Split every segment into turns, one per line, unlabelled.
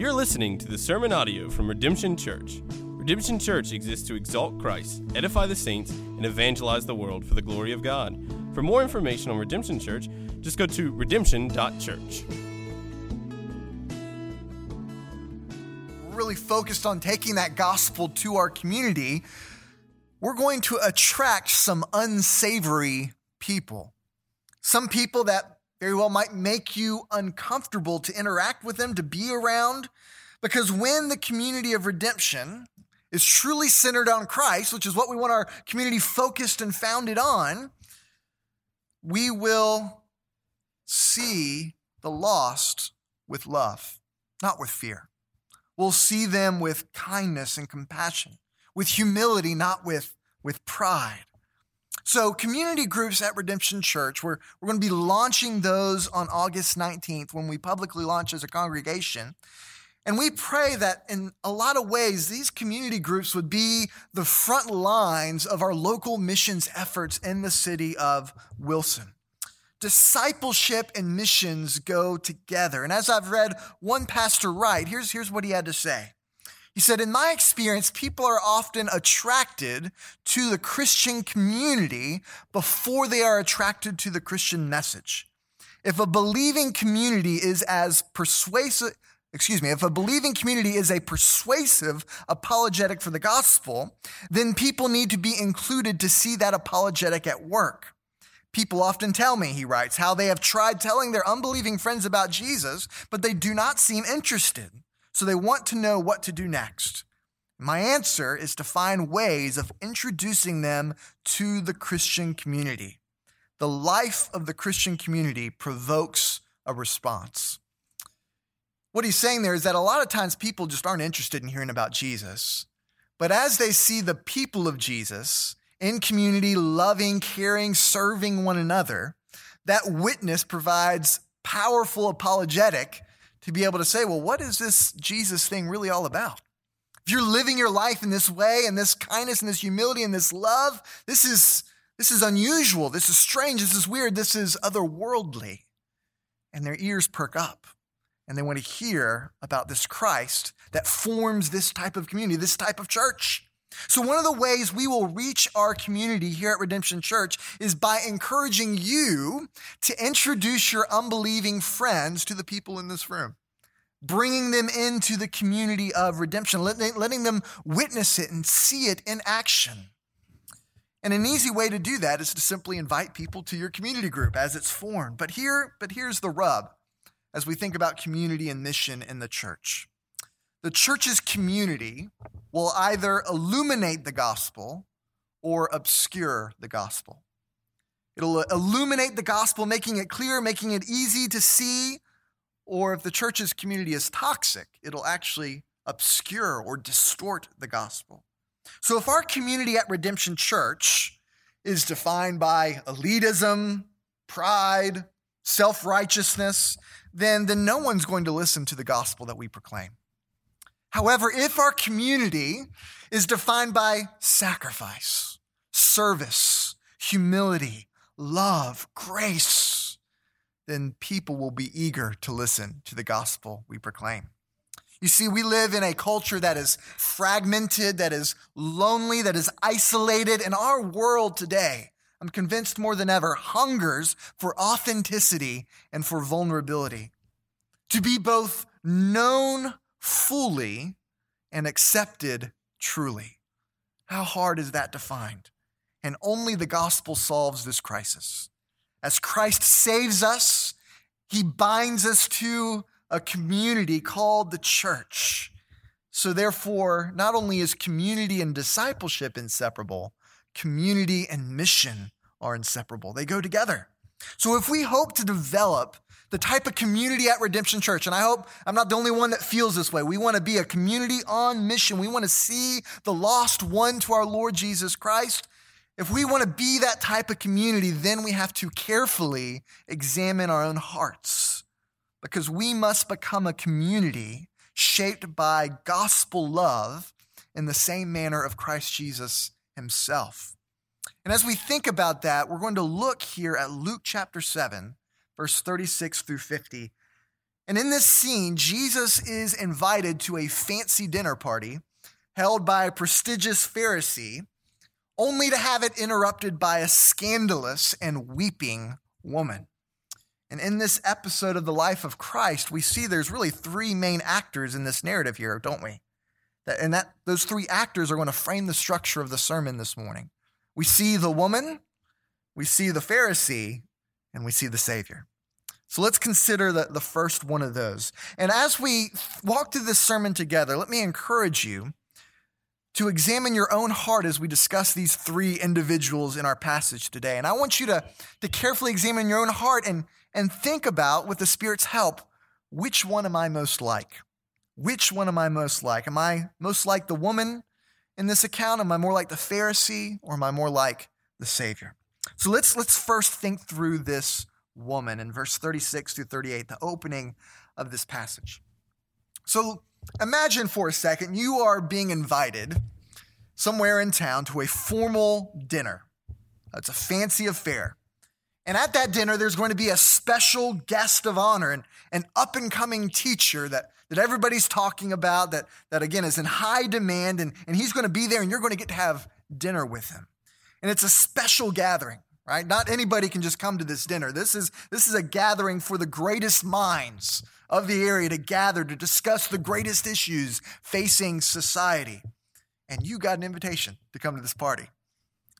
You're listening to the sermon audio from Redemption Church. Redemption Church exists to exalt Christ, edify the saints, and evangelize the world for the glory of God. For more information on Redemption Church, just go to redemption.church.
Really focused on taking that gospel to our community, we're going to attract some unsavory people. Some people that very well might make you uncomfortable to interact with them, to be around. Because when the community of redemption is truly centered on Christ, which is what we want our community focused and founded on, we will see the lost with love, not with fear. We'll see them with kindness and compassion, with humility, not with, with pride. So, community groups at Redemption Church, we're, we're going to be launching those on August 19th when we publicly launch as a congregation. And we pray that in a lot of ways, these community groups would be the front lines of our local missions efforts in the city of Wilson. Discipleship and missions go together. And as I've read one pastor write, here's, here's what he had to say. He said, In my experience, people are often attracted to the Christian community before they are attracted to the Christian message. If a believing community is as persuasive, excuse me, if a believing community is a persuasive apologetic for the gospel, then people need to be included to see that apologetic at work. People often tell me, he writes, how they have tried telling their unbelieving friends about Jesus, but they do not seem interested. So they want to know what to do next. My answer is to find ways of introducing them to the Christian community. The life of the Christian community provokes a response. What he's saying there is that a lot of times people just aren't interested in hearing about Jesus. But as they see the people of Jesus in community, loving, caring, serving one another, that witness provides powerful apologetic to be able to say, well, what is this Jesus thing really all about? If you're living your life in this way and this kindness and this humility and this love, this is, this is unusual. This is strange. This is weird. This is otherworldly. And their ears perk up and they want to hear about this Christ that forms this type of community, this type of church. So, one of the ways we will reach our community here at Redemption Church is by encouraging you to introduce your unbelieving friends to the people in this room, bringing them into the community of redemption, letting, them witness it and see it in action. And an easy way to do that is to simply invite people to your community group as it's formed. But here, but here's the rub as we think about community and mission in the church the church's community will either illuminate the gospel or obscure the gospel. It'll illuminate the gospel, making it clear, making it easy to see. Or if the church's community is toxic, it'll actually obscure or distort the gospel. So if our community at Redemption Church is defined by elitism, pride, self righteousness, then, then no one's going to listen to the gospel that we proclaim. However, if our community is defined by sacrifice, service, humility, love, grace, then people will be eager to listen to the gospel we proclaim. You see, we live in a culture that is fragmented, that is lonely, that is isolated, and our world today, I'm convinced more than ever, hungers for authenticity and for vulnerability. To be both known fully and accepted truly. How hard is that to find? And only the gospel solves this crisis. As Christ saves us, he binds us to a community called the church. So, therefore, not only is community and discipleship inseparable, community and mission are inseparable. They go together. So, if we hope to develop the type of community at Redemption Church. And I hope I'm not the only won that feels this way. We want to be a community on mission. We want to see the lost one to our Lord Jesus Christ. If we want to be that type of community, then we have to carefully examine our own hearts because we must become a community shaped by gospel love in the same manner of Christ Jesus himself. And as we think about that, we're going to look here at Luke chapter 7 verse 36 through 50. And in this scene, Jesus is invited to a fancy dinner party held by a prestigious Pharisee, only to have it interrupted by a scandalous and weeping woman. And in this episode of the life of Christ, we see there's really three main actors in this narrative here, don't we? And that those three actors are going to frame the structure of the sermon this morning. We see the woman, we see the Pharisee, and we see the Savior. So let's consider the, the first one of those. And as we walk through this sermon together, let me encourage you to examine your own heart as we discuss these three individuals in our passage today. And I want you to, to carefully examine your own heart and, and think about, with the Spirit's help, which one am I most like? Which one am I most like? Am I most like the woman in this account? Am I more like the Pharisee or am I more like the Savior? So let's, let's first think through this woman in verse 36 through 38, the opening of this passage. So imagine for a second you are being invited somewhere in town to a formal dinner. It's a fancy affair. And at that dinner, there's going to be a special guest of honor, and an up and coming teacher that, that everybody's talking about, that, that again is in high demand, and, and he's going to be there, and you're going to get to have dinner with him. And it's a special gathering right? Not anybody can just come to this dinner. This is, this is a gathering for the greatest minds of the area to gather to discuss the greatest issues facing society. And you got an invitation to come to this party.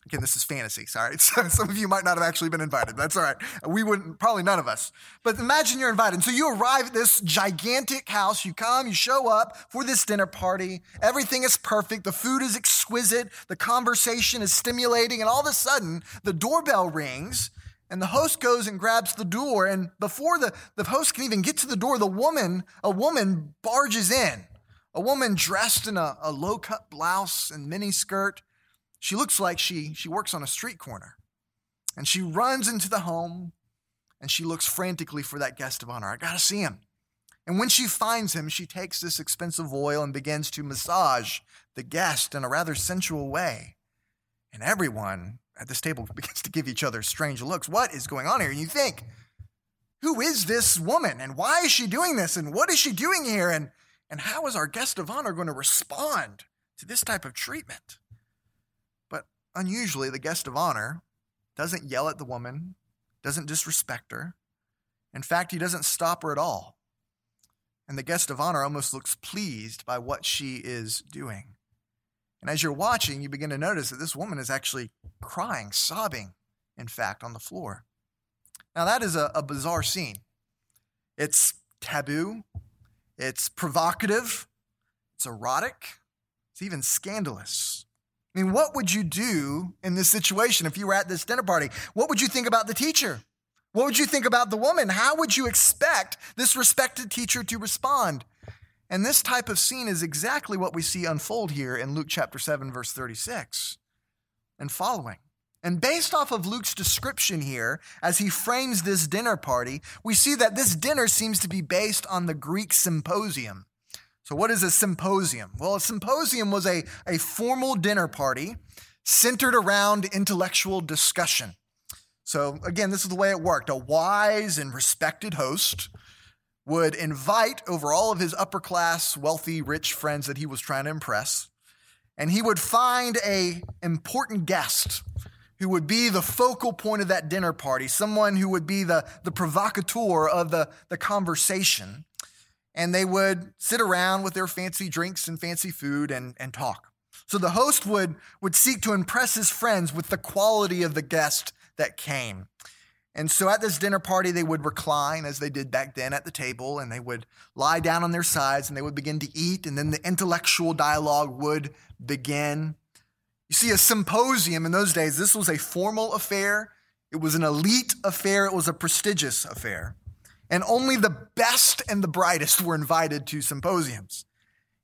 Again, this is fantasy. Sorry. Some of you might not have actually been invited. That's all right. We wouldn't, probably none of us. But imagine you're invited. And so you arrive at this gigantic house. You come, you show up for this dinner party. Everything is perfect. The food is exquisite. The conversation is stimulating. And all of a sudden, the doorbell rings and the host goes and grabs the door. And before the, the host can even get to the door, the woman, a woman barges in. A woman dressed in a, a low cut blouse and mini skirt she looks like she, she works on a street corner. And she runs into the home and she looks frantically for that guest of honor. I got to see him. And when she finds him, she takes this expensive oil and begins to massage the guest in a rather sensual way. And everyone at this table begins to give each other strange looks. What is going on here? And you think, who is this woman? And why is she doing this? And what is she doing here? And, and how is our guest of honor going to respond to this type of treatment? Unusually, the guest of honor doesn't yell at the woman, doesn't disrespect her. In fact, he doesn't stop her at all. And the guest of honor almost looks pleased by what she is doing. And as you're watching, you begin to notice that this woman is actually crying, sobbing, in fact, on the floor. Now, that is a, a bizarre scene. It's taboo, it's provocative, it's erotic, it's even scandalous. I mean, what would you do in this situation if you were at this dinner party? What would you think about the teacher? What would you think about the woman? How would you expect this respected teacher to respond? And this type of scene is exactly what we see unfold here in Luke chapter 7, verse 36 and following. And based off of Luke's description here, as he frames this dinner party, we see that this dinner seems to be based on the Greek symposium. So, what is a symposium? Well, a symposium was a, a formal dinner party centered around intellectual discussion. So, again, this is the way it worked. A wise and respected host would invite over all of his upper class, wealthy, rich friends that he was trying to impress, and he would find a important guest who would be the focal point of that dinner party, someone who would be the, the provocateur of the, the conversation and they would sit around with their fancy drinks and fancy food and, and talk. So the host would, would seek to impress his friends with the quality of the guest that came. And so at this dinner party, they would recline as they did back then at the table, and they would lie down on their sides and they would begin to eat, and then the intellectual dialogue would begin. You see, a symposium in those days, this was a formal affair, it was an elite affair, it was a prestigious affair and only the best and the brightest were invited to symposiums.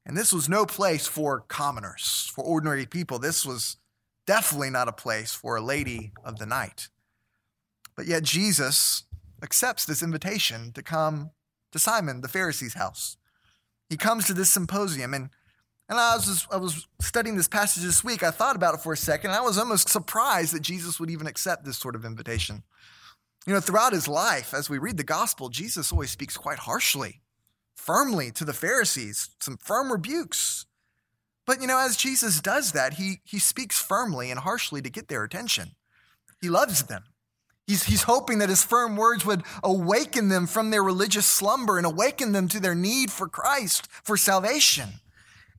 And this was no place for commoners, for ordinary people. This was definitely not a place for a lady of the night. But yet Jesus accepts this invitation to come to Simon, the Pharisee's house. He comes to this symposium, and, and I, was, I was studying this passage this week. I thought about it for a second, and I was almost surprised that Jesus would even accept this sort of invitation. You know, throughout his life, as we read the gospel, Jesus always speaks quite harshly, firmly to the Pharisees, some firm rebukes. But, you know, as Jesus does that, he, he speaks firmly and harshly to get their attention. He loves them. He's, he's hoping that his firm words would awaken them from their religious slumber and awaken them to their need for Christ, for salvation.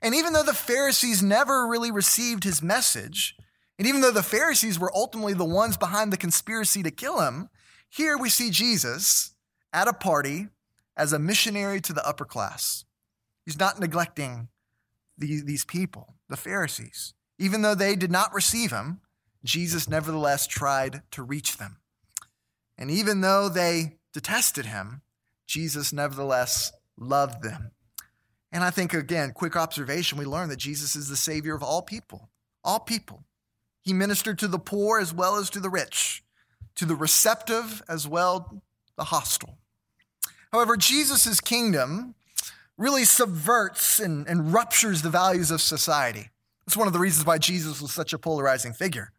And even though the Pharisees never really received his message, and even though the Pharisees were ultimately the ones behind the conspiracy to kill him, here we see Jesus at a party as a missionary to the upper class. He's not neglecting the, these people, the Pharisees. Even though they did not receive him, Jesus nevertheless tried to reach them. And even though they detested him, Jesus nevertheless loved them. And I think, again, quick observation, we learn that Jesus is the Savior of all people. All people. He ministered to the poor as well as to the rich to the receptive as well the hostile. However, Jesus' kingdom really subverts and, and ruptures the values of society. That's one of the reasons why Jesus was such a polarizing figure.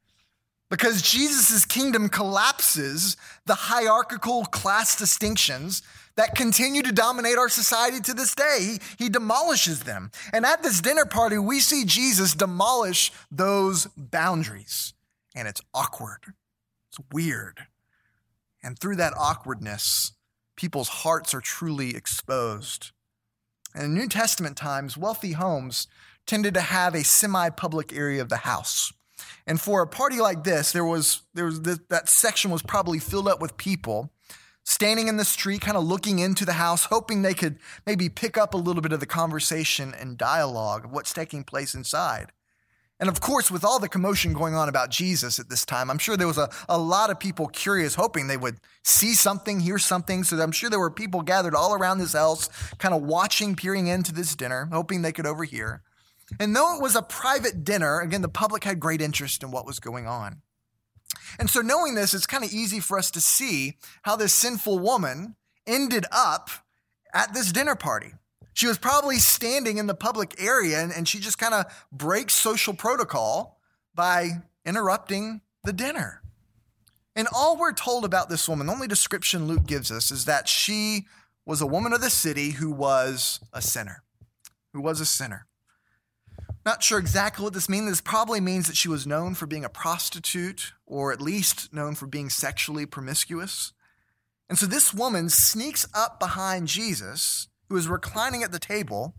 Because Jesus' kingdom collapses the hierarchical class distinctions that continue to dominate our society to this day. He, he demolishes them. And at this dinner party, we see Jesus demolish those boundaries. And it's awkward weird. And through that awkwardness, people's hearts are truly exposed. And in New Testament times, wealthy homes tended to have a semi public area of the house. And for a party like this, there was, there was this, that section was probably filled up with people standing in the street, kind of looking into the house, hoping they could maybe pick up a little bit of the conversation and dialogue of what's taking place inside. And of course, with all the commotion going on about Jesus at this time, I'm sure there was a, a lot of people curious, hoping they would see something, hear something. So I'm sure there were people gathered all around this house, kind of watching, peering into this dinner, hoping they could overhear. And though it was a private dinner, again, the public had great interest in what was going on. And so, knowing this, it's kind of easy for us to see how this sinful woman ended up at this dinner party. She was probably standing in the public area and, and she just kind of breaks social protocol by interrupting the dinner. And all we're told about this woman, the only description Luke gives us, is that she was a woman of the city who was a sinner. Who was a sinner. Not sure exactly what this means. This probably means that she was known for being a prostitute or at least known for being sexually promiscuous. And so this woman sneaks up behind Jesus who is reclining at the table,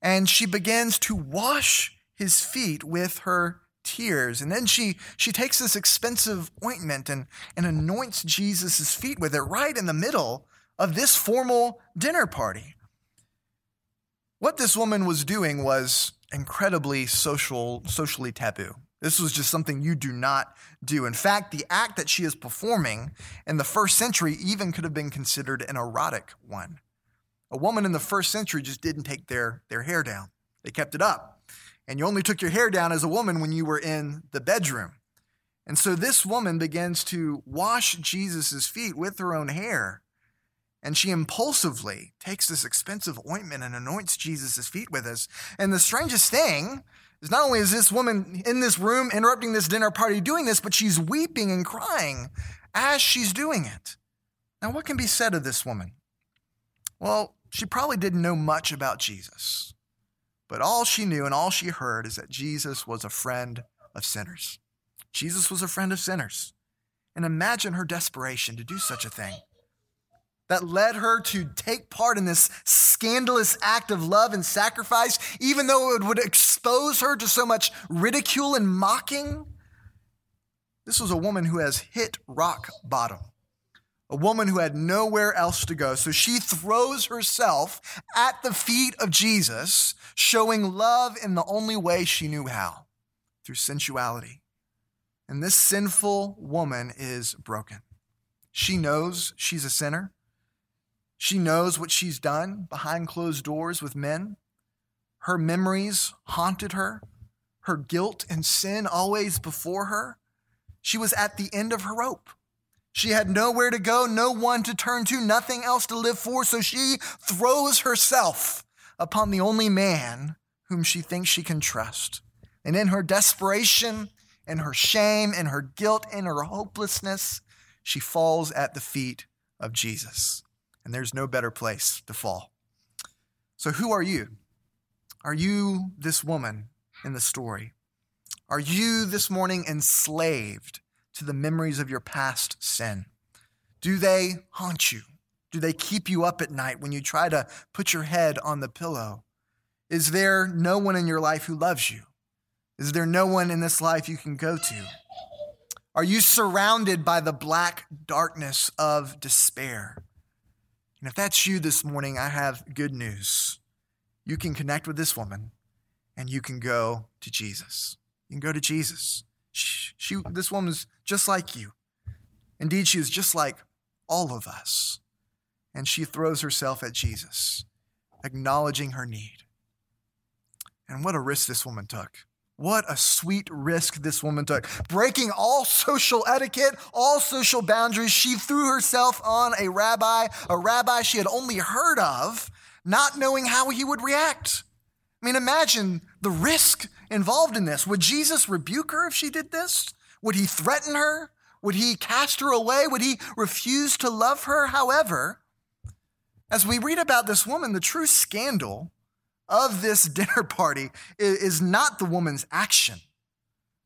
and she begins to wash his feet with her tears. And then she, she takes this expensive ointment and, and anoints Jesus' feet with it right in the middle of this formal dinner party. What this woman was doing was incredibly social, socially taboo. This was just something you do not do. In fact, the act that she is performing in the first century even could have been considered an erotic one. A woman in the first century just didn't take their, their hair down, they kept it up. And you only took your hair down as a woman when you were in the bedroom. And so this woman begins to wash Jesus' feet with her own hair. And she impulsively takes this expensive ointment and anoints Jesus' feet with this. And the strangest thing is not only is this woman in this room interrupting this dinner party doing this, but she's weeping and crying as she's doing it. Now, what can be said of this woman? Well, she probably didn't know much about Jesus, but all she knew and all she heard is that Jesus was a friend of sinners. Jesus was a friend of sinners. And imagine her desperation to do such a thing that led her to take part in this scandalous act of love and sacrifice, even though it would expose her to so much ridicule and mocking. This was a woman who has hit rock bottom a woman who had nowhere else to go. So she throws herself at the feet of Jesus, showing love in the only way she knew how through sensuality. And this sinful woman is broken. She knows she's a sinner. She knows what she's done behind closed doors with men. Her memories haunted her, her guilt and sin always before her. She was at the end of her rope. She had nowhere to go, no one to turn to, nothing else to live for, so she throws herself upon the only man whom she thinks she can trust. And in her desperation, in her shame, in her guilt, in her hopelessness, she falls at the feet of Jesus. And there's no better place to fall. So, who are you? Are you this woman in the story? Are you this morning enslaved to the memories of your past sin? Do they haunt you? Do they keep you up at night when you try to put your head on the pillow? Is there no one in your life who loves you? Is there no one in this life you can go to? Are you surrounded by the black darkness of despair? And if that's you this morning, I have good news. You can connect with this woman and you can go to Jesus. You can go to Jesus. She, she, this woman's just like you. Indeed, she is just like all of us. And she throws herself at Jesus, acknowledging her need. And what a risk this woman took. What a sweet risk this woman took. Breaking all social etiquette, all social boundaries, she threw herself on a rabbi, a rabbi she had only heard of, not knowing how he would react. I mean, imagine the risk involved in this. Would Jesus rebuke her if she did this? Would he threaten her? Would he cast her away? Would he refuse to love her? However, as we read about this woman, the true scandal of this dinner party is not the woman's action,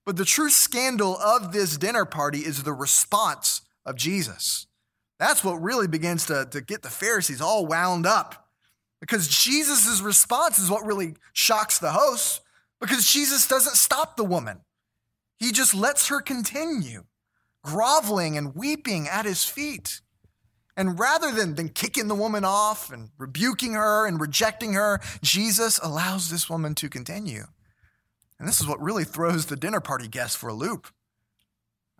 but the true scandal of this dinner party is the response of Jesus. That's what really begins to, to get the Pharisees all wound up. Because Jesus' response is what really shocks the hosts, because Jesus doesn't stop the woman. He just lets her continue groveling and weeping at his feet. And rather than, than kicking the woman off and rebuking her and rejecting her, Jesus allows this woman to continue. And this is what really throws the dinner party guests for a loop.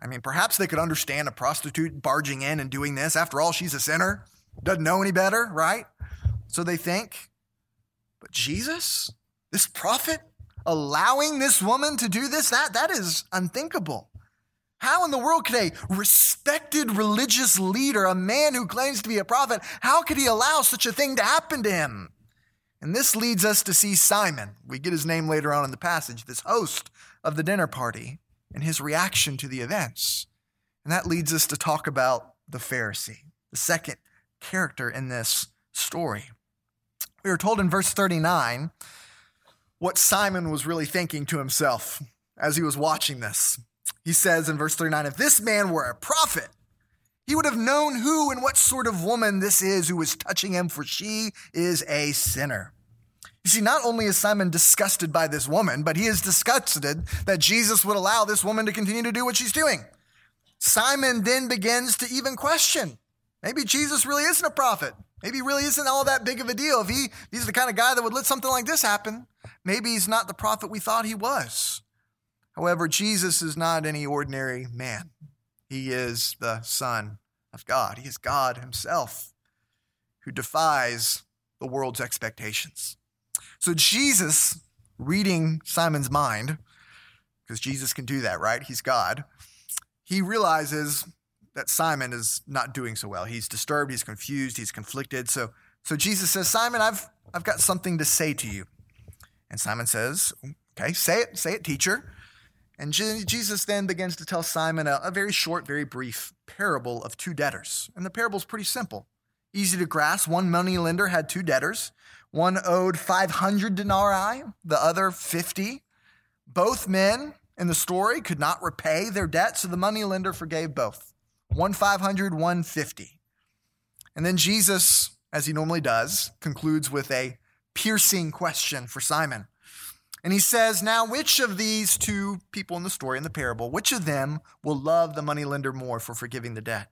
I mean, perhaps they could understand a prostitute barging in and doing this. After all, she's a sinner, doesn't know any better, right? So they think. But Jesus, this prophet, allowing this woman to do this, that, that is unthinkable. How in the world could a respected religious leader, a man who claims to be a prophet, how could he allow such a thing to happen to him? And this leads us to see Simon. We get his name later on in the passage, this host of the dinner party, and his reaction to the events. And that leads us to talk about the Pharisee, the second character in this story. We are told in verse 39 what Simon was really thinking to himself as he was watching this. He says in verse 39 if this man were a prophet, he would have known who and what sort of woman this is who is touching him, for she is a sinner. You see, not only is Simon disgusted by this woman, but he is disgusted that Jesus would allow this woman to continue to do what she's doing. Simon then begins to even question maybe Jesus really isn't a prophet. Maybe he really isn't all that big of a deal. If he, he's the kind of guy that would let something like this happen, maybe he's not the prophet we thought he was. However, Jesus is not any ordinary man. He is the Son of God. He is God Himself who defies the world's expectations. So, Jesus, reading Simon's mind, because Jesus can do that, right? He's God, he realizes that Simon is not doing so well. He's disturbed, he's confused, he's conflicted. So, so Jesus says, Simon, I've, I've got something to say to you. And Simon says, Okay, say it, say it, teacher. And Jesus then begins to tell Simon a, a, very short, very brief parable of two debtors. And the parable is pretty simple, easy to grasp. One money lender had two debtors. One owed 500 denarii, the other 50. Both men in the story could not repay their debt, so the money lender forgave both one 500, one 50. And then Jesus, as he normally does, concludes with a piercing question for Simon. And he says, Now, which of these two people in the story, in the parable, which of them will love the moneylender more for forgiving the debt?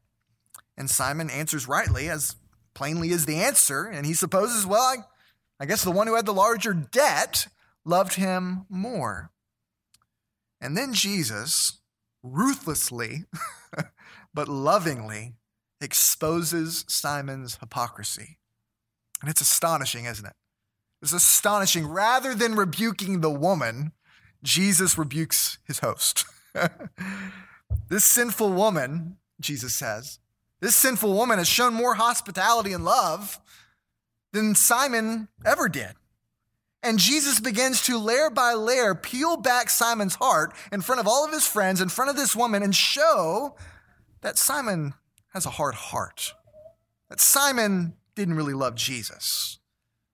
And Simon answers rightly, as plainly as the answer. And he supposes, Well, I, I guess the one who had the larger debt loved him more. And then Jesus ruthlessly, but lovingly, exposes Simon's hypocrisy. And it's astonishing, isn't it? It's astonishing. Rather than rebuking the woman, Jesus rebukes his host. this sinful woman, Jesus says, this sinful woman has shown more hospitality and love than Simon ever did. And Jesus begins to layer by layer peel back Simon's heart in front of all of his friends, in front of this woman, and show that Simon has a hard heart, that Simon didn't really love Jesus.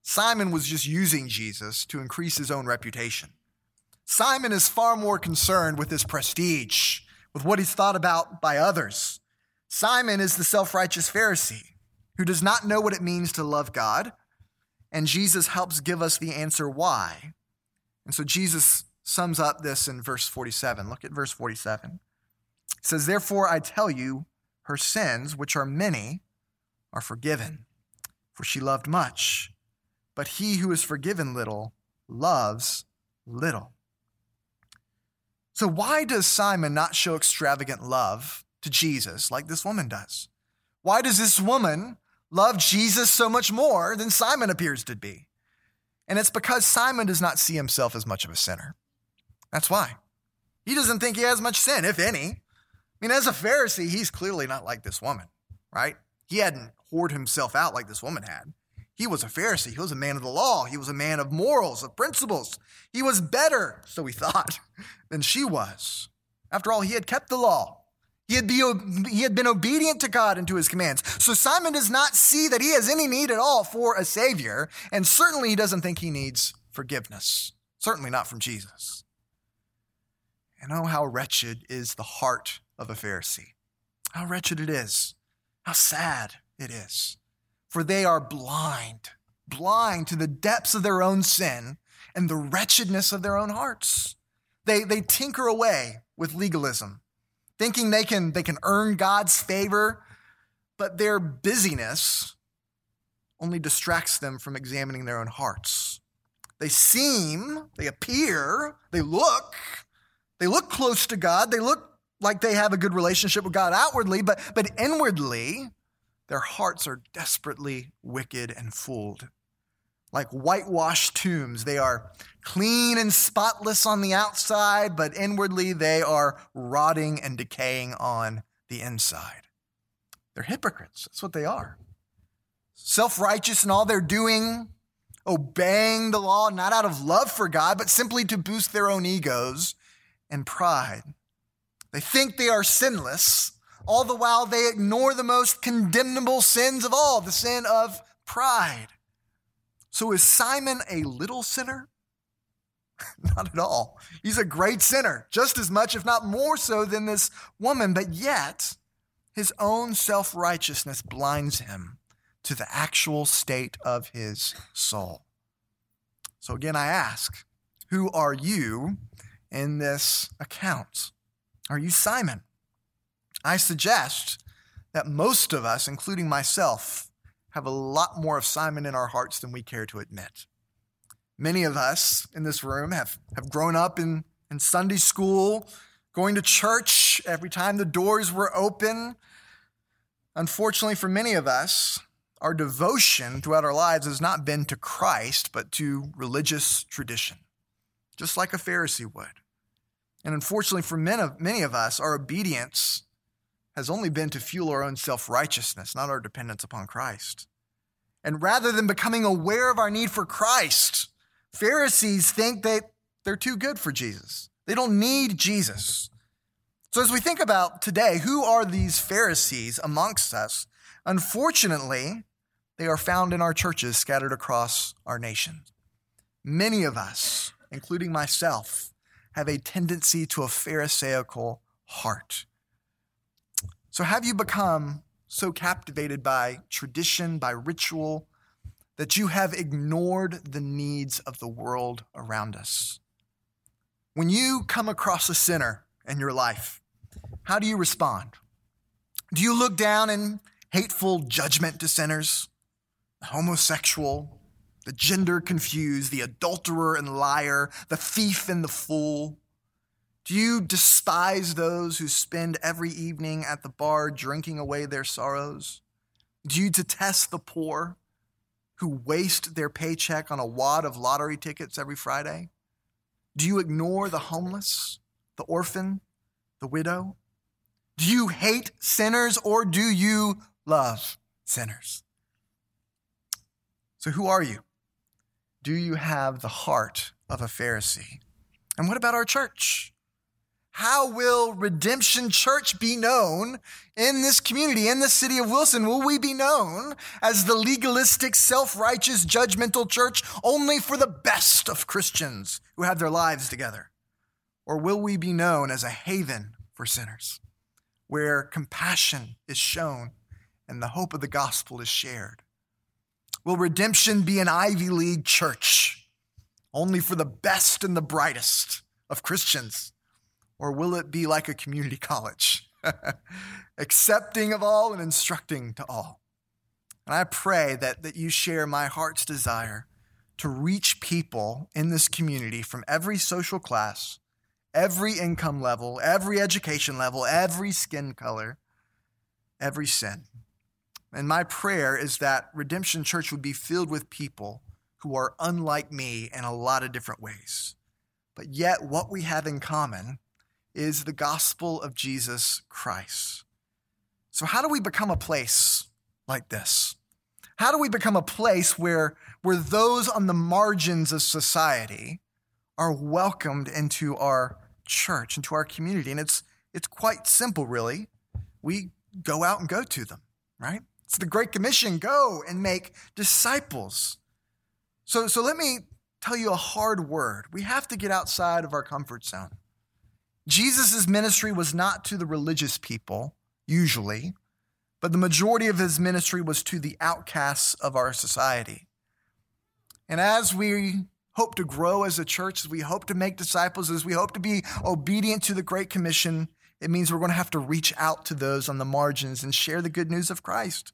Simon was just using Jesus to increase his own reputation. Simon is far more concerned with his prestige, with what he's thought about by others. Simon is the self righteous Pharisee who does not know what it means to love God, and Jesus helps give us the answer why. And so Jesus sums up this in verse 47. Look at verse 47. It says, Therefore I tell you, her sins, which are many, are forgiven, for she loved much. But he who is forgiven little loves little. So, why does Simon not show extravagant love to Jesus like this woman does? Why does this woman love Jesus so much more than Simon appears to be? And it's because Simon does not see himself as much of a sinner. That's why. He doesn't think he has much sin, if any. Mean, as a Pharisee, he's clearly not like this woman, right? He hadn't whored himself out like this woman had. He was a Pharisee. He was a man of the law. He was a man of morals, of principles. He was better, so he thought, than she was. After all, he had kept the law. He had, be, he had been obedient to God and to his commands. So Simon does not see that he has any need at all for a Savior, and certainly he doesn't think he needs forgiveness. Certainly not from Jesus. And oh, how wretched is the heart of a Pharisee. How wretched it is. How sad it is for they are blind, blind to the depths of their own sin and the wretchedness of their own hearts. They, they tinker away with legalism, thinking they can, they can earn God's favor, but their busyness only distracts them from examining their own hearts. They seem, they appear, they look, they look close to God, they look like they have a good relationship with God outwardly, but, but inwardly, their hearts are desperately wicked and fooled. Like whitewashed tombs, they are clean and spotless on the outside, but inwardly they are rotting and decaying on the inside. They're hypocrites. That's what they are. Self righteous in all they're doing, obeying the law not out of love for God, but simply to boost their own egos and pride. They think they are sinless, all the while they ignore the most condemnable sins of all, the sin of pride. So is Simon a little sinner? not at all. He's a great sinner, just as much, if not more so, than this woman, but yet his own self righteousness blinds him to the actual state of his soul. So again, I ask, who are you in this account? Are you Simon? I suggest that most of us, including myself, have a lot more of Simon in our hearts than we care to admit. Many of us in this room have, have grown up in, in Sunday school, going to church every time the doors were open. Unfortunately, for many of us, our devotion throughout our lives has not been to Christ, but to religious tradition, just like a Pharisee would. And unfortunately, for many of us, our obedience has only been to fuel our own self righteousness, not our dependence upon Christ. And rather than becoming aware of our need for Christ, Pharisees think that they're too good for Jesus. They don't need Jesus. So, as we think about today, who are these Pharisees amongst us? Unfortunately, they are found in our churches scattered across our nation. Many of us, including myself, have a tendency to a Pharisaical heart. So, have you become so captivated by tradition, by ritual, that you have ignored the needs of the world around us? When you come across a sinner in your life, how do you respond? Do you look down in hateful judgment to sinners, homosexual, the gender confused, the adulterer and liar, the thief and the fool? Do you despise those who spend every evening at the bar drinking away their sorrows? Do you detest the poor who waste their paycheck on a wad of lottery tickets every Friday? Do you ignore the homeless, the orphan, the widow? Do you hate sinners or do you love sinners? So, who are you? Do you have the heart of a Pharisee? And what about our church? How will Redemption Church be known in this community, in the city of Wilson? Will we be known as the legalistic, self righteous, judgmental church only for the best of Christians who have their lives together? Or will we be known as a haven for sinners where compassion is shown and the hope of the gospel is shared? Will redemption be an Ivy League church only for the best and the brightest of Christians? Or will it be like a community college, accepting of all and instructing to all? And I pray that, that you share my heart's desire to reach people in this community from every social class, every income level, every education level, every skin color, every sin. And my prayer is that Redemption Church would be filled with people who are unlike me in a lot of different ways. But yet, what we have in common is the gospel of Jesus Christ. So, how do we become a place like this? How do we become a place where, where those on the margins of society are welcomed into our church, into our community? And it's, it's quite simple, really. We go out and go to them, right? It's the Great Commission go and make disciples. So, so let me tell you a hard word. We have to get outside of our comfort zone. Jesus' ministry was not to the religious people, usually, but the majority of his ministry was to the outcasts of our society. And as we hope to grow as a church, as we hope to make disciples, as we hope to be obedient to the Great Commission, it means we're going to have to reach out to those on the margins and share the good news of Christ.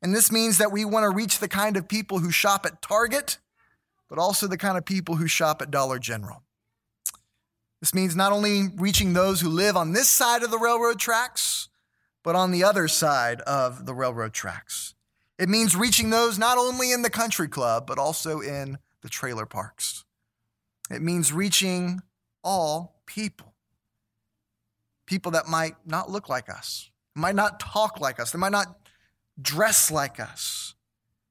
And this means that we want to reach the kind of people who shop at Target, but also the kind of people who shop at Dollar General. This means not only reaching those who live on this side of the railroad tracks, but on the other side of the railroad tracks. It means reaching those not only in the country club, but also in the trailer parks. It means reaching all people. People that might not look like us, might not talk like us, they might not dress like us.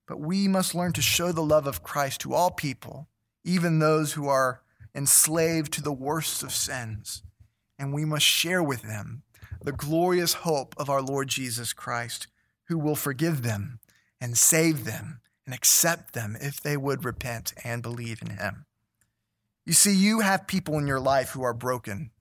But we must learn to show the love of Christ to all people, even those who are enslaved to the worst of sins, and we must share with them the glorious hope of our Lord Jesus Christ, who will forgive them and save them and accept them if they would repent and believe in him. You see, you have people in your life who are broken,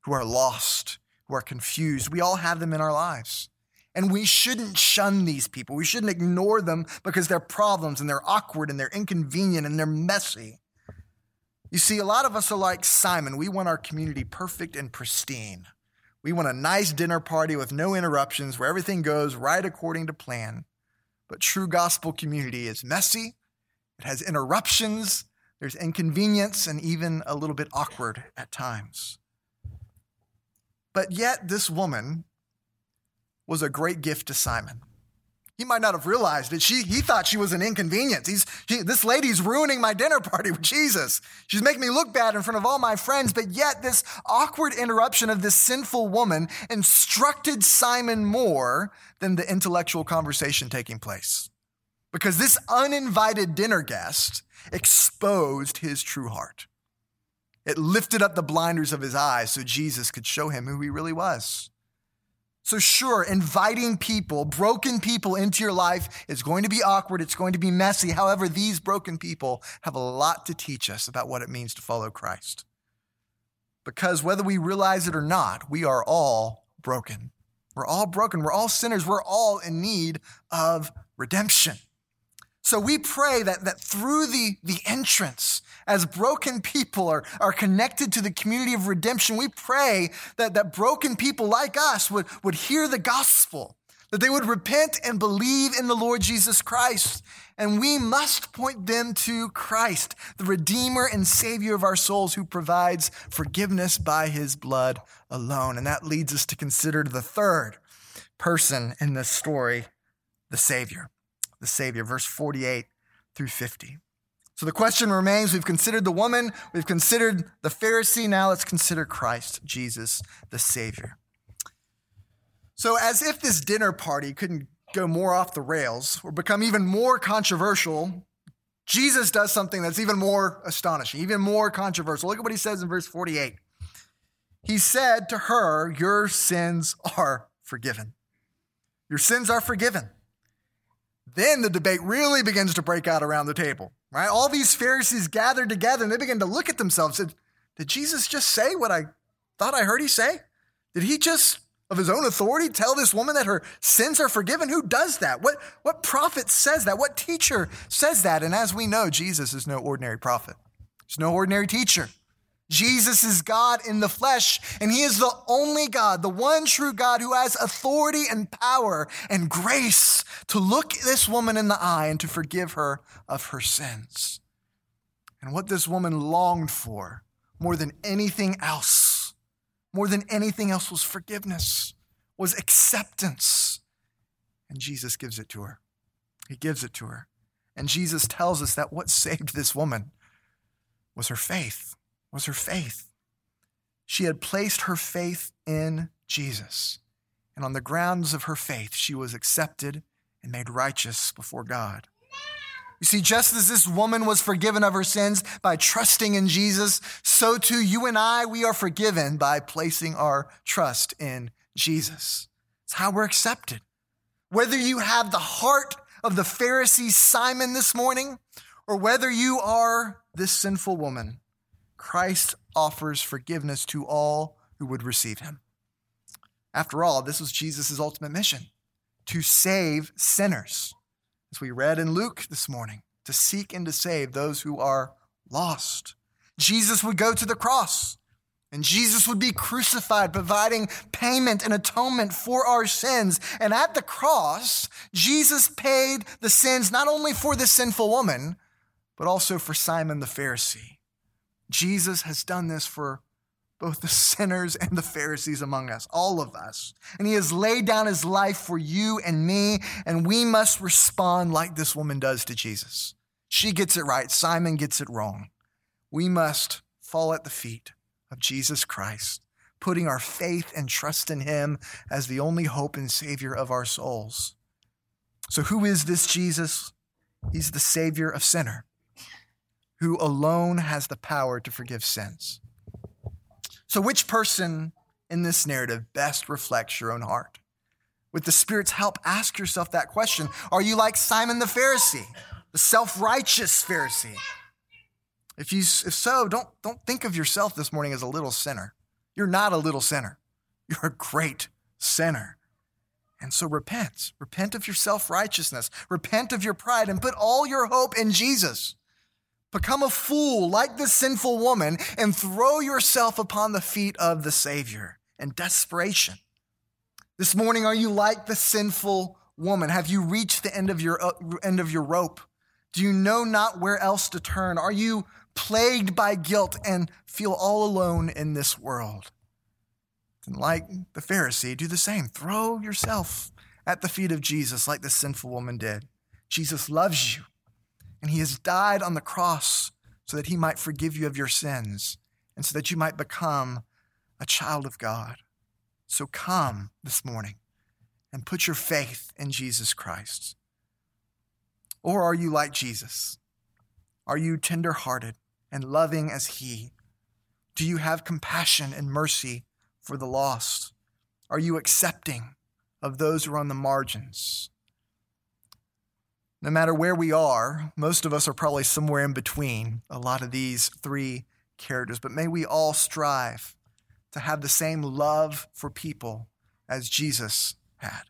who are lost, who are confused. We all have them in our lives. And we shouldn't shun these people. We shouldn't ignore them because they're problems and they're awkward and they're inconvenient and they're messy. You see, a lot of us are like Simon. We want our community perfect and pristine. We want a nice dinner party with no interruptions where everything goes right according to plan. But true gospel community is messy, it has interruptions, there's inconvenience, and even a little bit awkward at times. But yet, this woman was a great gift to Simon. He might not have realized it. She, he thought she was an inconvenience. He's, he, this lady's ruining my dinner party with Jesus. She's making me look bad in front of all my friends. But yet, this awkward interruption of this sinful woman instructed Simon more than the intellectual conversation taking place. Because this uninvited dinner guest exposed his true heart. It lifted up the blinders of his eyes so Jesus could show him who he really was. So, sure, inviting people, broken people into your life is going to be awkward. It's going to be messy. However, these broken people have a lot to teach us about what it means to follow Christ. Because whether we realize it or not, we are all broken. We're all broken. We're all sinners. We're all in need of redemption. So we pray that, that through the, the entrance, as broken people are, are connected to the community of redemption, we pray that, that broken people like us would, would hear the gospel, that they would repent and believe in the Lord Jesus Christ. And we must point them to Christ, the Redeemer and Savior of our souls, who provides forgiveness by his blood alone. And that leads us to consider the third person in this story, the Savior the Savior. Verse 48 through 50. So the question remains we've considered the woman, we've considered the Pharisee, now let's consider Christ, Jesus, the Savior. So, as if this dinner party couldn't go more off the rails or become even more controversial, Jesus does something that's even more astonishing, even more controversial. Look at what he says in verse 48. he said to her, Your sins are forgiven. Your sins are forgiven. Then the debate really begins to break out around the table, right? All these Pharisees gathered together and they began to look at themselves and said, did Jesus just say what I thought I heard he say? Did he just, of his own authority, tell this woman that her sins are forgiven? Who does that? What, what prophet says that? What teacher says that? And as we know, Jesus is no ordinary prophet, he's no ordinary teacher. Jesus is God in the flesh, and He is the only God, the one true God who has authority and power and grace to look this woman in the eye and to forgive her of her sins. And what this woman longed for more than anything else, more than anything else, was forgiveness, was acceptance. And Jesus gives it to her. He gives it to her. And Jesus tells us that what saved this woman was her faith was her faith. She had placed her faith in Jesus. And on the grounds of her faith, she was accepted and made righteous before God. You see, just as this woman was forgiven of her sins by trusting in Jesus, so too you and I, we are forgiven by placing our trust in Jesus. It's how we're accepted. Whether you have the heart of the Pharisee Simon this morning, or whether you are this sinful woman, Christ offers forgiveness to all who would receive him. After all, this was Jesus' ultimate mission to save sinners. As we read in Luke this morning, to seek and to save those who are lost. Jesus would go to the cross and Jesus would be crucified, providing payment and atonement for our sins. And at the cross, Jesus paid the sins not only for the sinful woman, but also for Simon the Pharisee. Jesus has done this for both the sinners and the Pharisees among us, all of us. And he has laid down his life for you and me, and we must respond like this woman does to Jesus. She gets it right, Simon gets it wrong. We must fall at the feet of Jesus Christ, putting our faith and trust in him as the only hope and Savior of our souls. So, who is this Jesus? He's the Savior of sinner who alone has the power to forgive sins. So, which person in this narrative best reflects your own heart? With the Spirit's help, ask yourself that question. Are you like Simon the Pharisee, the self righteous Pharisee? If, you, if so, don't, don't think of yourself this morning as a little sinner. You're not a little sinner, you're a great sinner. And so repent. Repent of your self righteousness. Repent of your pride and put all your hope in Jesus. Become a fool like this sinful woman and throw yourself upon the feet of the Savior in desperation. This morning, are you like the sinful woman? Have you reached the end of your uh, end of your rope? Do you know not where else to turn? Are you plagued by guilt and feel all alone in this world? And like the Pharisee, do the same. Throw yourself at the feet of Jesus like the sinful woman did. Jesus loves you. And he has died on the cross so that he might forgive you of your sins and so that you might become a child of God. So come this morning and put your faith in Jesus Christ. Or are you like Jesus? Are you tenderhearted and loving as he? Do you have compassion and mercy for the lost? Are you accepting of those who are on the margins? No matter where we are, most of us are probably somewhere in between a lot of these three characters, but may we all strive to have the same love for people as Jesus had.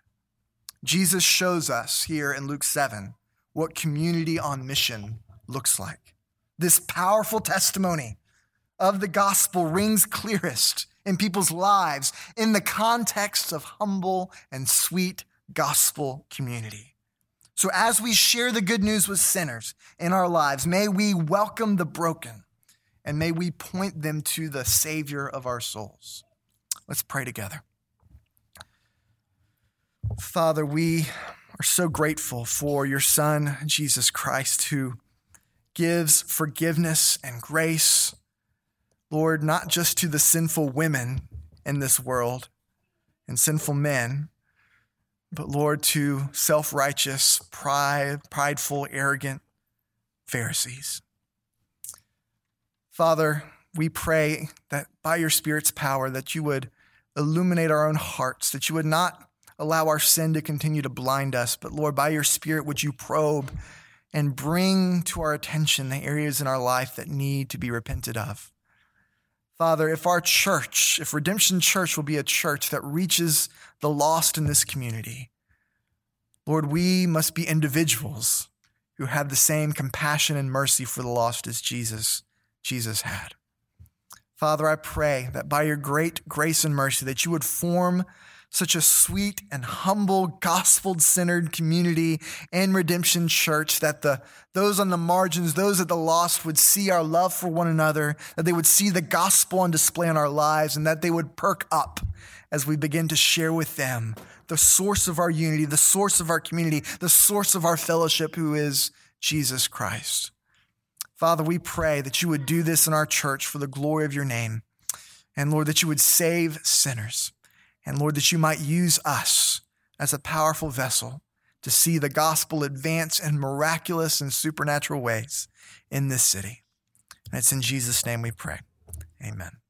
Jesus shows us here in Luke 7 what community on mission looks like. This powerful testimony of the gospel rings clearest in people's lives in the context of humble and sweet gospel community. So, as we share the good news with sinners in our lives, may we welcome the broken and may we point them to the Savior of our souls. Let's pray together. Father, we are so grateful for your Son, Jesus Christ, who gives forgiveness and grace, Lord, not just to the sinful women in this world and sinful men, but Lord, to self righteous, pride, prideful, arrogant Pharisees. Father, we pray that by your Spirit's power, that you would illuminate our own hearts, that you would not allow our sin to continue to blind us, but Lord, by your Spirit, would you probe and bring to our attention the areas in our life that need to be repented of. Father, if our church, if Redemption Church will be a church that reaches the lost in this community, Lord, we must be individuals who have the same compassion and mercy for the lost as Jesus, Jesus had. Father, I pray that by your great grace and mercy that you would form such a sweet and humble, gospel centered community and redemption church that the, those on the margins, those at the lost would see our love for one another, that they would see the gospel on display in our lives, and that they would perk up as we begin to share with them the source of our unity, the source of our community, the source of our fellowship, who is Jesus Christ. Father, we pray that you would do this in our church for the glory of your name. And Lord, that you would save sinners. And Lord, that you might use us as a powerful vessel to see the gospel advance in miraculous and supernatural ways in this city. And it's in Jesus' name we pray. Amen.